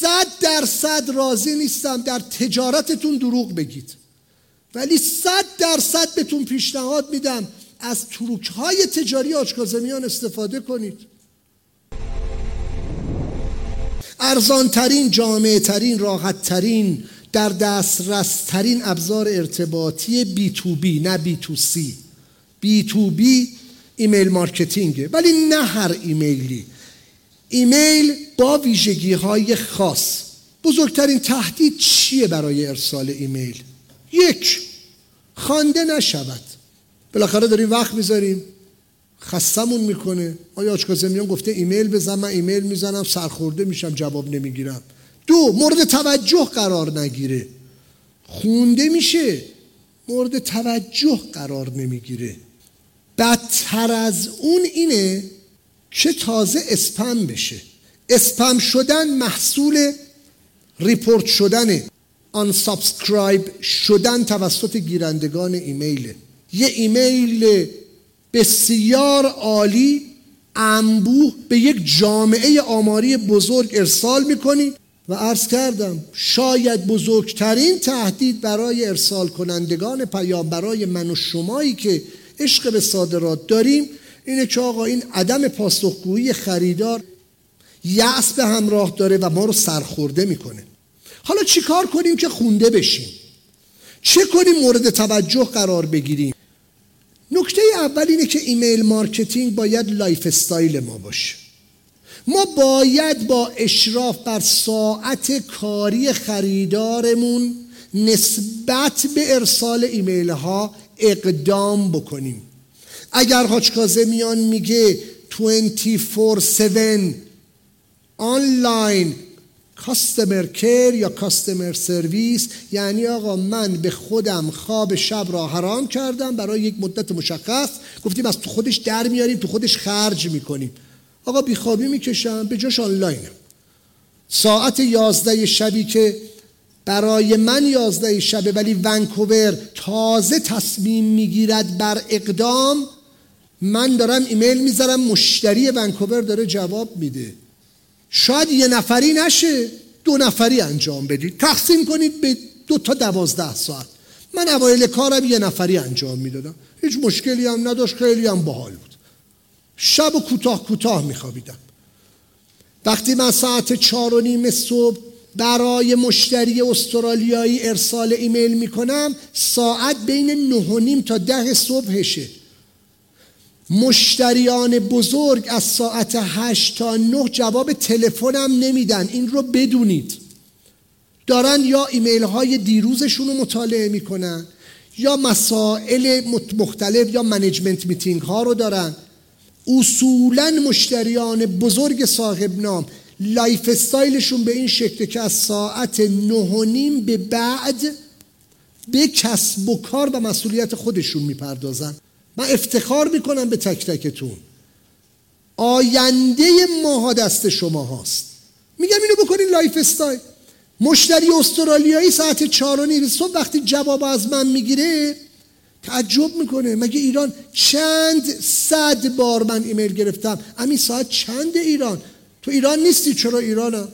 صد درصد راضی نیستم در تجارتتون دروغ بگید. ولی صد درصد بهتون پیشنهاد میدم از تروک های تجاری آجکازمیان استفاده کنید. ارزانترین جامع ترین راحت ترین در دسترس ترین ابزار ارتباطی بی تو بی نه بی تو سی بی تو بی ایمیل مارکتینگه. ولی نه هر ایمیلی. ایمیل با ویژگی های خاص. بزرگترین تهدید چیه برای ارسال ایمیل؟ یک خوانده نشود. بالاخره داریم وقت می‌ذاریم. خستمون می‌کنه. آیا آچکازمیان گفته ایمیل بزن من ایمیل می‌زنم سرخورده میشم جواب نمی‌گیرم. دو مورد توجه قرار نگیره. خونده میشه مورد توجه قرار نمی‌گیره. بدتر از اون اینه که تازه اسپم بشه. اسپم شدن محصول report شدن unsubscribe شدن توسط گیرندگان ایمیله یه ایمیل بسیار عالی انبوه به یک جامعه آماری بزرگ ارسال می‌کنی و عرض کردم شاید بزرگترین تهدید برای ارسال کنندگان پیام برای من و شمایی که عشق به صادرات داریم اینه که آقا این عدم پاسخگویی خریدار یأس به همراه داره و ما رو سرخورده می‌کنه. حالا چیکار کنیم که خونده بشیم؟ چه کنیم مورد توجه قرار بگیریم؟ نکته اول اینه که email marketing باید lifestyle ما باشه. ما باید با اشراف بر ساعت کاری خریدارمون نسبت به ارسال ایمیل ها اقدام بکنیم. اگر حاج کازمیان میگه 24/7 آنلاین کاستمر کیر یا کاستمر سرویس یعنی آقا من به خودم خواب شب را حرام کردم برای یک مدت مشخص گفتیم از تو خودش در میاریم تو خودش خرج می‌کنیم. آقا بیخوابی می‌کشم به جاش آنلاینم ساعت یازده شبی که برای من یازده شبه ولی ونکوور تازه تصمیم می‌گیرد بر اقدام من دارم ایمیل می‌ذارم مشتری ونکوور داره جواب میده. شاید یه نفری نشه دو نفری انجام بدید. تقسیم کنید به دو تا دوازده ساعت. من اوایل کارم یه نفری انجام می‌دادم. هیچ مشکلی هم نداشت خیلی هم باحال بود. شب و کوتاه کوتاه میخوابیدم. وقتی من ساعت چهار و نیم صبح برای مشتری استرالیایی ارسال ایمیل می‌کنم ساعت بین نه و نیم تا ده صبحشه. مشتریان بزرگ از ساعت هشت تا نه جواب تلفنم نمیدن. این رو بدونید. دارن یا ایمیل های دیروزشون رو مطالعه می‌کنن یا مسائل مختلف یا management meeting ها رو دارن. اصولا مشتریان بزرگ صاحب نام lifestyle شون به این شکل که از ساعت نه به بعد به کسب و کار و مسئولیت خودشون می‌پردازن. من افتخار می‌کنم به تک تکتون. آینده ماها دست شما هاست. میگم اینو بکنین lifestyle. مشتری استرالیایی ساعت چهار و نیم صبح وقتی جواب از من می‌گیره تعجب می‌کنه. مگه ایران چند صد بار من ایمیل گرفتم؟ همین ساعت چند ایران؟ تو ایران نیستی چرا ایرانم؟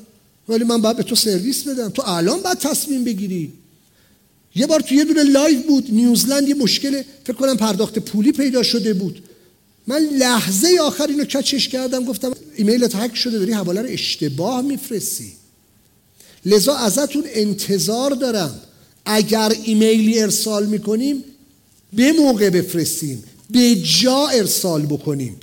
ولی من باید به تو سرویس بدم. تو الان باید تصمیم بگیری. یه بار تو یه دونه live بود. نیوزلند یه مشکل فکر کنم پرداخت پولی پیدا شده بود. من لحظه آخر اینو catch ش کردم گفتم ایمیلت هک شده داری حواله رو اشتباه میفرستی. لذا ازتون انتظار دارم. اگر ایمیلی ارسال می‌کنیم به موقع بفرستیم. به جا ارسال بکنیم.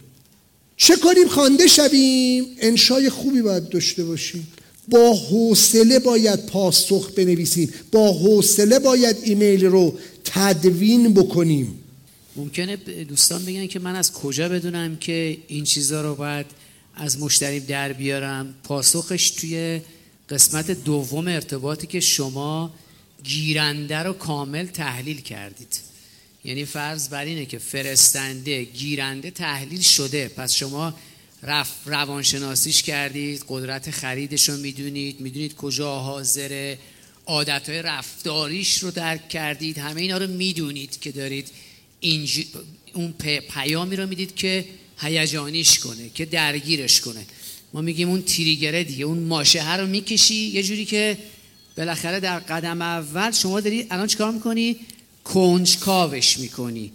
چه کنیم؟ خوانده شویم. انشای خوبی باید داشته باشیم. با حوصله باید پاسخ بنویسیم. با حوصله باید ایمیل رو تدوین بکنیم. ممکنه دوستان بگن که من از کجا بدونم که این چیزها رو باید از مشتریم در بیارم؟ پاسخش توی قسمت دوم ارتباطی که شما گیرنده رو کامل تحلیل کردید. یعنی فرض بر اینه که فرستنده گیرنده تحلیل شده. پس شما رف روانشناسیش کردید قدرت خریدش رو می‌دونید می‌دونید کجا حاضره. عادت های رفتاریش رو درک کردید. همه اینا رو می‌دونید که دارید اینج... اون پیامی رو می‌دید که هیجانیش کنه که درگیرش کنه. ما میگیم اون تریگره دیگه اون ماشه رو می‌کشی یه جوری که بالاخره در قدم اول شما داری الان چیکار می‌کنی؟ کنجکاوش می‌کنی.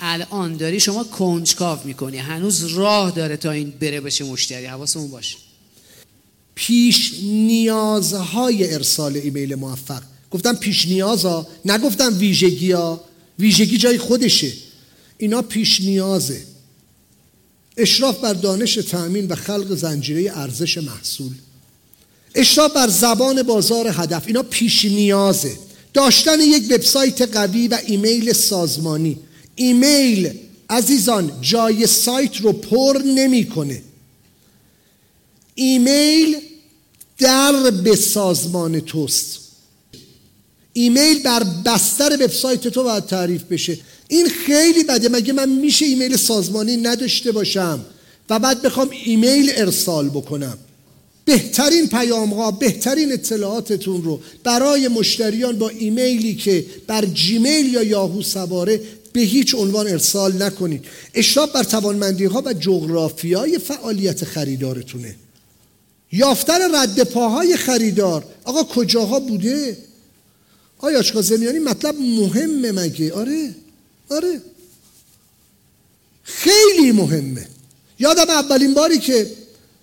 الان داری شما کنجکاو می‌کنی. هنوز راه داره تا این بره بشه مشتری. حواسمون باشه. پیش نیازهای ارسال ایمیل موفق. گفتم پیش نیازا؟ نگفتم ویژگی ها ویژگی جای خودشه. اینا پیش نیازه. اشراف بر دانش تأمین و خلق زنجیره ارزش محصول. اشراف بر زبان بازار هدف. اینا پیش نیازه. داشتن یک وبسایت قوی و ایمیل سازمانی. ایمیل عزیزان جای سایت رو پر نمی‌کنه. ایمیل درب سازمان توست. ایمیل بر بستر وبسایت تو باید تعریف بشه. این خیلی بده. مگه من میشه ایمیل سازمانی نداشته باشم و بعد بخوام ایمیل ارسال بکنم؟ بهترین پیام ها بهترین اطلاعاتتون رو برای مشتریان با ایمیلی که بر جیمیل یا یاهو سواره به هیچ عنوان ارسال نکنید. اشراف بر توانمندی ها و جغرافیای فعالیت خریدارتونه. یافتن رد پاهای خریدار. آقا کجاها بوده؟ آیا زمیانی مطلب مهمه مگه؟ آره آره. خیلی مهمه. یادم اولین باری که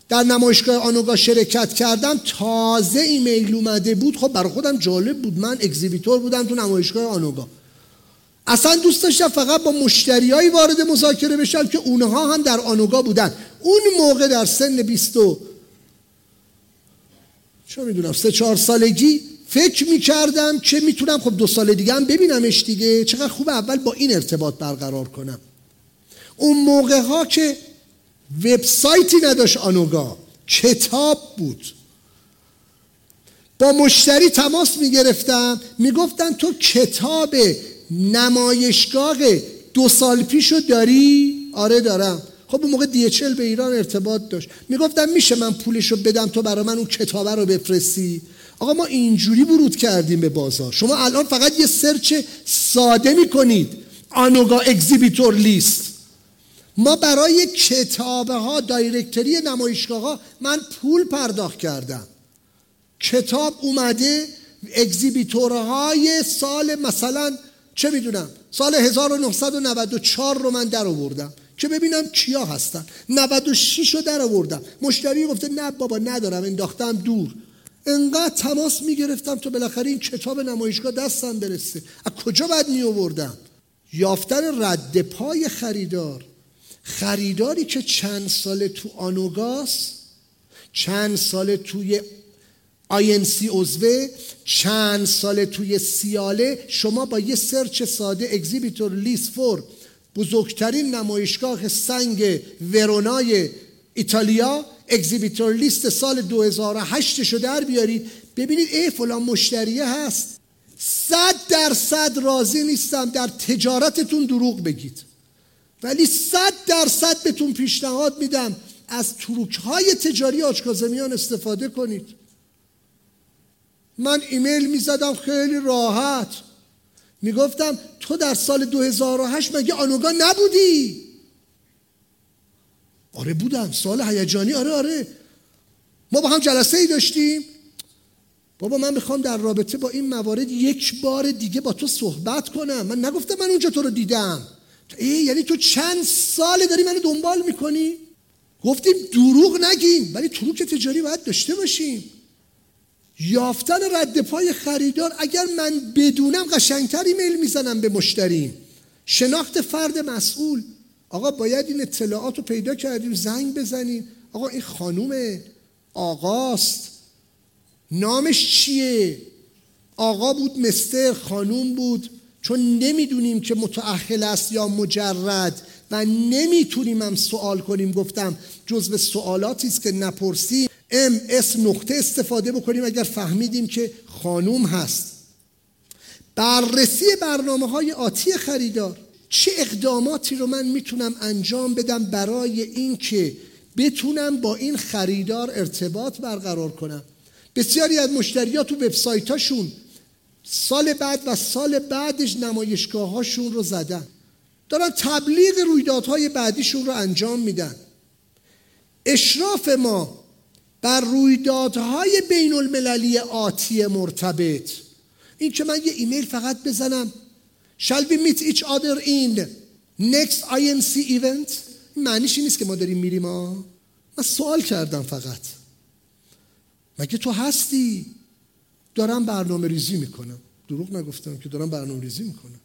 در نمایشگاه آنوگا شرکت کردم تازه ایمیل اومده بود. خب برای خودم جالب بود. من اگزیبیتور بودم تو نمایشگاه آنوگا. اصلا دوست داشتم فقط با مشتریایی وارد مذاکره بشم که اونها هم در آنوگا بودن. اون موقع در سن 20 چه می‌دونم؟ سه چهار سالگی فکر می‌کردم که می‌تونم خب دو سال دیگه هم ببینمش دیگه. چقدر خوب اول با این ارتباط برقرار کنم. اون موقع ها که وبسایتی نداشت آنوگا کتاب بود. با مشتری تماس می‌گرفتم. می‌گفتن تو کتاب نمایشگاه دو سال پیشو داری؟ آره دارم. خب اون موقع DHL به ایران ارتباط داشت. می‌گفتم میشه من پولشو بدم تو برای من اون کتابه رو بفرستی؟ آقا ما اینجوری ورود کردیم به بازار. شما الان فقط یه search ساده می‌کنید. Anuga exhibitor list. ما برای کتابه ها directory نمایشگاه ها من پول پرداخت کردم. کتاب اومده اگزیبیتورهای سال مثلا چه می‌دونم؟ سال 1994 رو من در آوردم که ببینم کیا هستن. 96 رو در آوردم. مشتری گفته نه بابا ندارم انداختم دور. انقدر تماس می‌گرفتم تا بالاخره این کتاب نمایشگاه دستم برسه. از کجا باید می آوردم یافتن رد پای خریدار. خریداری که چند سال تو آنوگاس چند سال توی آینسی عضوه چند سال توی SIAL ه شما با یه search ساده exhibitor list for بزرگترین نمایشگاه سنگ ورونای ایتالیا exhibitor list سال 2008 شو در بیارید. ببینید ای فلان مشتریه هست. صد درصد راضی نیستم در تجارتتون دروغ بگید. ولی صد درصد بهتون پیشنهاد میدم از تروک های تجاری آچکازمیان استفاده کنید. من ایمیل می‌زدم خیلی راحت. می‌گفتم تو در سال 2008 مگه آنوگا نبودی؟ آره بودم سال هیجانی آره آره. ما با هم جلسه ای داشتیم. بابا من می‌خوام در رابطه با این موارد یک بار دیگه با تو صحبت کنم. من نگفتم من اونجا تو رو دیدم. ای یعنی تو چند ساله داری منو دنبال می‌کنی؟ گفتیم دروغ نگیم ولی تروک تجاری باید داشته باشیم. یافتن رد پای خریدار اگر من بدونم قشنگتر ایمیل می‌زنم به مشتریم شناخت فرد مسئول. آقا باید این اطلاعات رو پیدا کردیم زنگ بزنیم. آقا این خانوم آقاست. نامش چیه؟ آقا بود مستر خانوم بود. چون نمی‌دونیم که متأخل است یا مجرد و نمی‌تونیم هم سوال کنیم گفتم. جزو سوالاتی است که نپرسیم. ام اسم نقطه استفاده بکنیم اگر فهمیدیم که خانوم هست. بررسی برنامه های آتی خریدار. چه اقداماتی رو من می‌تونم انجام بدم برای اینکه بتونم با این خریدار ارتباط برقرار کنم؟ بسیاری از مشتریات تو وبسایتاشون سال بعد و سال بعدش نمایشگاه هاشون رو زدن. دارن تبلیغ رویدادهای بعدیشون رو انجام میدن. اشراف ما بر رویدادهای بین المللی آتی مرتبط. این که من یه ایمیل فقط بزنم. Shall we meet each other in next INC event? معنیش نیست که ما داریم میریم ها من سوال کردم فقط. مگه تو هستی؟ دارم برنامه ریزی می‌کنم. دروغ نگفتم که دارم برنامه ریزی می‌کنم.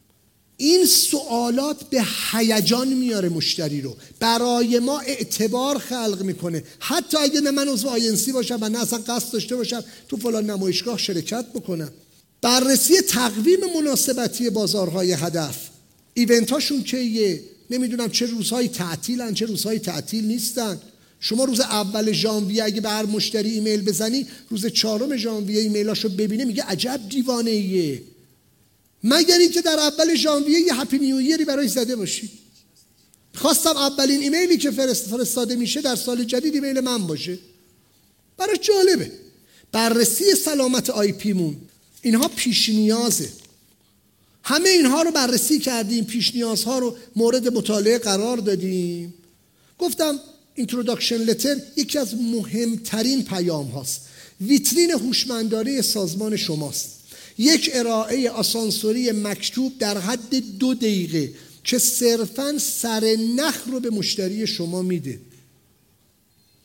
این سوالات به هیجان میاره مشتری رو. برای ما اعتبار خلق می‌کنه. حتی اگه نه من عضو آینسی باشم و نه اصلا قصد داشته باشم تو فلان نمایشگاه شرکت بکنم. بررسی تقویم مناسبتی بازارهای هدف. ایونت هاشون چیه نمی‌دونم چه روزهای تعطیلن چه روزهای تعطیل نیستن. شما روز اول ژانویه اگه به هر مشتری ایمیل بزنی روز چهارم ژانویه ایمیلاشو ببینه میگه عجب دیوانه ایه مگر اینکه در اول ژانویه یه happy new year ای زده باشی. خواستم اولین ایمیلی که فرست فرستاده میشه در سال جدید ایمیل من باشه. برای جالبه. بررسی سلامت IP مون اینها پیش نیازه. همه اینها رو بررسی کردیم پیش نیازها رو مورد مطالعه قرار دادیم. گفتم introduction letter یکی از مهمترین پیام هاست. ویترین هوشمنداری سازمان شماست. یک ارائه آسانسوری مکتوب در حد دو دقیقه که صرفا سر نخ رو به مشتری شما میده.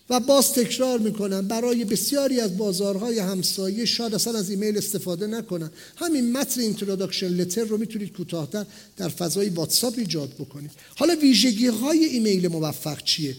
و باز تکرار می‌کنم برای بسیاری از بازارهای همسایه شاید اصلا از ایمیل استفاده نکنن. همین متن introduction letter رو می‌تونید کوتاهتر در فضای واتساپ ایجاد بکنید. حالا ویژگی های ایمیل موفق چیه؟